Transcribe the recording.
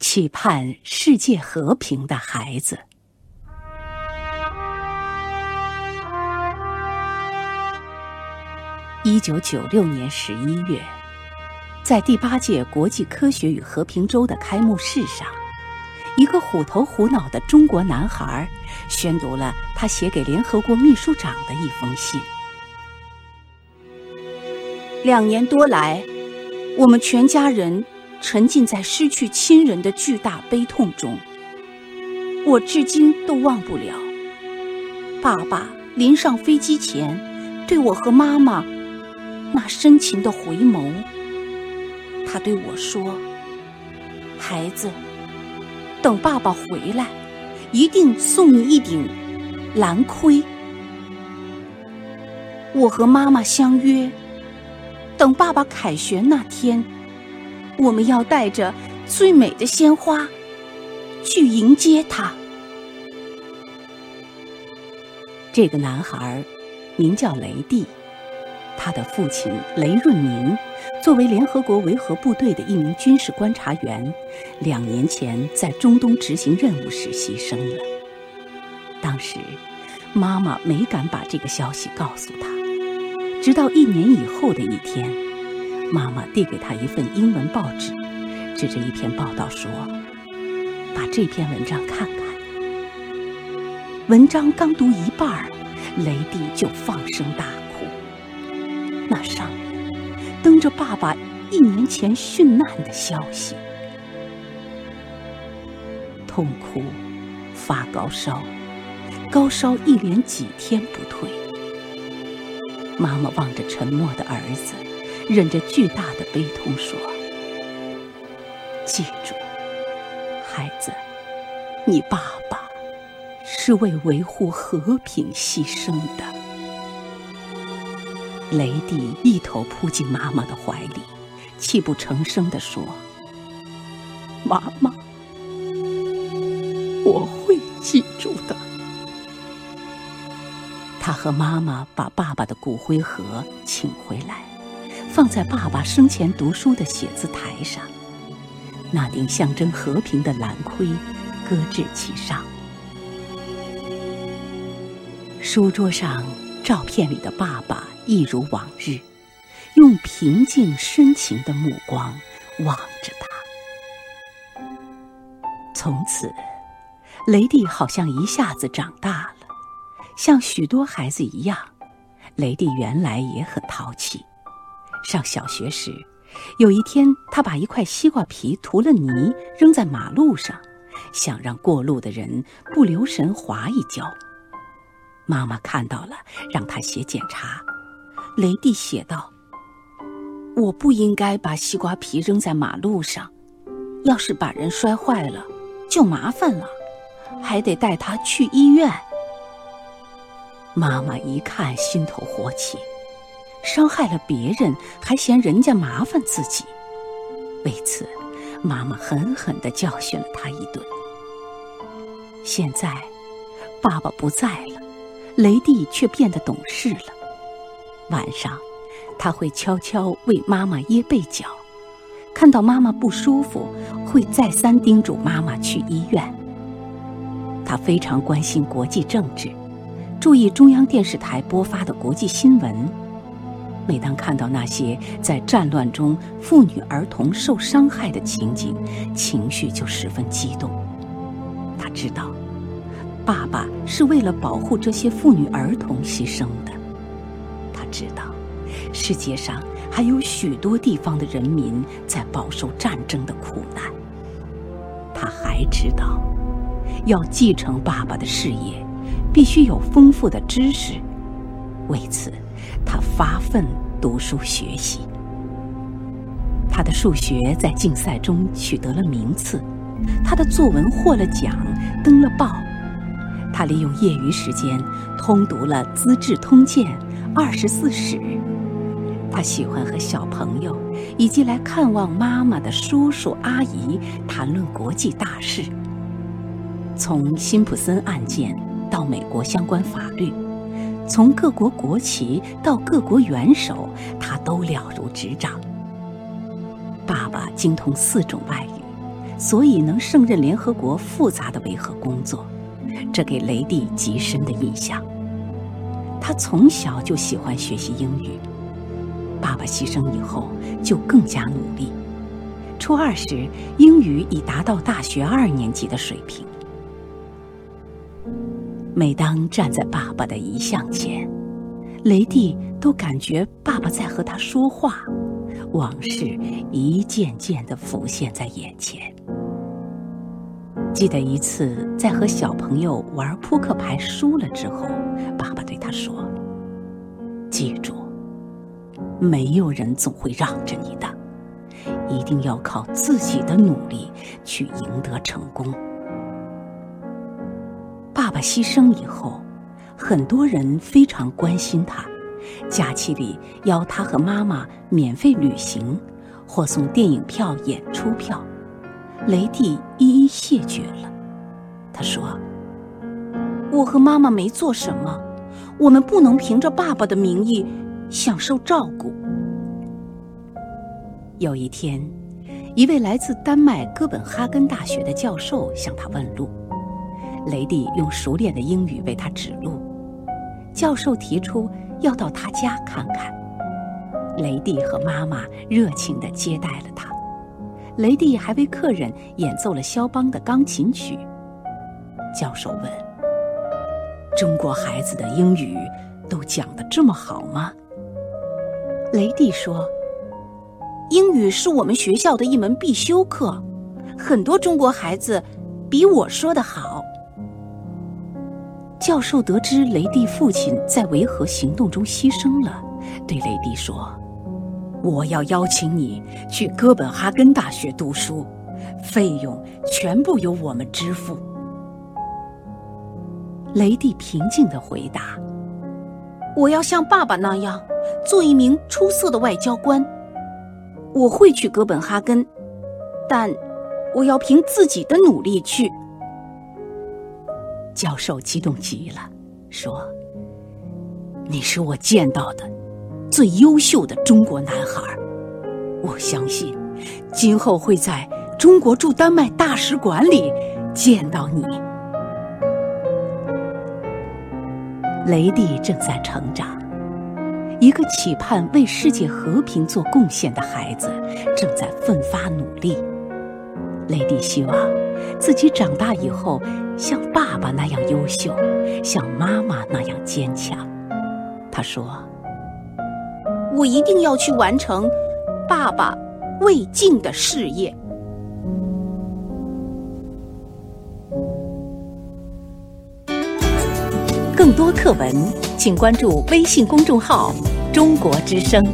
期盼世界和平的孩子。一九九六年十一月，在第八届国际科学与和平周的开幕式上，一个虎头虎脑的中国男孩宣读了他写给联合国秘书长的一封信。两年多来，我们全家人沉浸在失去亲人的巨大悲痛中。我至今都忘不了，爸爸临上飞机前对我和妈妈。那深情的回眸，他对我说：“孩子，等爸爸回来，一定送你一顶蓝盔。”我和妈妈相约，等爸爸凯旋那天，我们要带着最美的鲜花去迎接他。这个男孩名叫雷蒂。他的父亲雷润民，作为联合国维和部队的一名军事观察员，两年前在中东执行任务时牺牲了。当时，妈妈没敢把这个消息告诉他，直到一年以后的一天，妈妈递给他一份英文报纸，指着一篇报道说：“把这篇文章看看。”文章刚读一半，雷蒂就放声大哭。那上面登着爸爸一年前殉难的消息，痛哭、发高烧，高烧一连几天不退。妈妈望着沉默的儿子，忍着巨大的悲痛说：“记住，孩子，你爸爸是为维护和平牺牲的。”雷蒂一头扑进妈妈的怀里，泣不成声地说：“妈妈，我会记住的。”他和妈妈把爸爸的骨灰盒请回来，放在爸爸生前读书的写字台上，那顶象征和平的蓝盔搁置其上。书桌上照片里的爸爸。一如往日，用平静深情的目光望着他。从此，雷蒂好像一下子长大了，像许多孩子一样。雷蒂原来也很淘气。上小学时，有一天，他把一块西瓜皮涂了泥，扔在马路上，想让过路的人不留神滑一跤。妈妈看到了，让他写检查。雷蒂写道：“我不应该把西瓜皮扔在马路上，要是把人摔坏了，就麻烦了，还得带他去医院。”妈妈一看，心头火起，伤害了别人，还嫌人家麻烦自己，为此，妈妈狠狠地教训了他一顿。现在，爸爸不在了，雷蒂却变得懂事了。晚上，他会悄悄为妈妈掖被角，看到妈妈不舒服，会再三叮嘱妈妈去医院。他非常关心国际政治，注意中央电视台播发的国际新闻。每当看到那些在战乱中妇女儿童受伤害的情景，情绪就十分激动。他知道，爸爸是为了保护这些妇女儿童牺牲的。他知道，世界上还有许多地方的人民在饱受战争的苦难。他还知道，要继承爸爸的事业，必须有丰富的知识。为此，他发奋读书学习。他的数学在竞赛中取得了名次，他的作文获了奖，登了报。他利用业余时间通读了《资治通鉴》。二十四史，他喜欢和小朋友以及来看望妈妈的叔叔阿姨谈论国际大事。从辛普森案件到美国相关法律，从各国国旗到各国元首，他都了如指掌。爸爸精通四种外语，所以能胜任联合国复杂的维和工作，这给雷蒂极深的印象。他从小就喜欢学习英语，爸爸牺牲以后就更加努力。初二时，英语已达到大学二年级的水平。每当站在爸爸的遗像前，雷蒂都感觉爸爸在和他说话，往事一件件的浮现在眼前。记得一次在和小朋友玩扑克牌输了之后，爸爸对他说：“记住，没有人总会让着你的，一定要靠自己的努力去赢得成功。”牺牲以后，很多人非常关心他，假期里邀他和妈妈免费旅行，或送电影票、演出票。雷蒂一一谢绝了。他说：“我和妈妈没做什么，我们不能凭着爸爸的名义享受照顾。”有一天，一位来自丹麦哥本哈根大学的教授向他问路，雷蒂用熟练的英语为他指路。教授提出要到他家看看，雷蒂和妈妈热情地接待了他。雷蒂还为客人演奏了肖邦的钢琴曲。教授问：“中国孩子的英语都讲得这么好吗？”雷蒂说：“英语是我们学校的一门必修课，很多中国孩子比我说的好。”教授得知雷蒂父亲在维和行动中牺牲了，对雷蒂说。我要邀请你去哥本哈根大学读书，费用全部由我们支付。雷蒂平静的回答：“我要像爸爸那样，做一名出色的外交官。我会去哥本哈根，但我要凭自己的努力去。”教授激动极了，说：“你是我见到的。”最优秀的中国男孩，我相信，今后会在中国驻丹麦大使馆里见到你。雷蒂正在成长，一个期盼为世界和平做贡献的孩子正在奋发努力。雷蒂希望自己长大以后像爸爸那样优秀，像妈妈那样坚强。他说。我一定要去完成爸爸未尽的事业。更多课文，请关注微信公众号“中国之声”。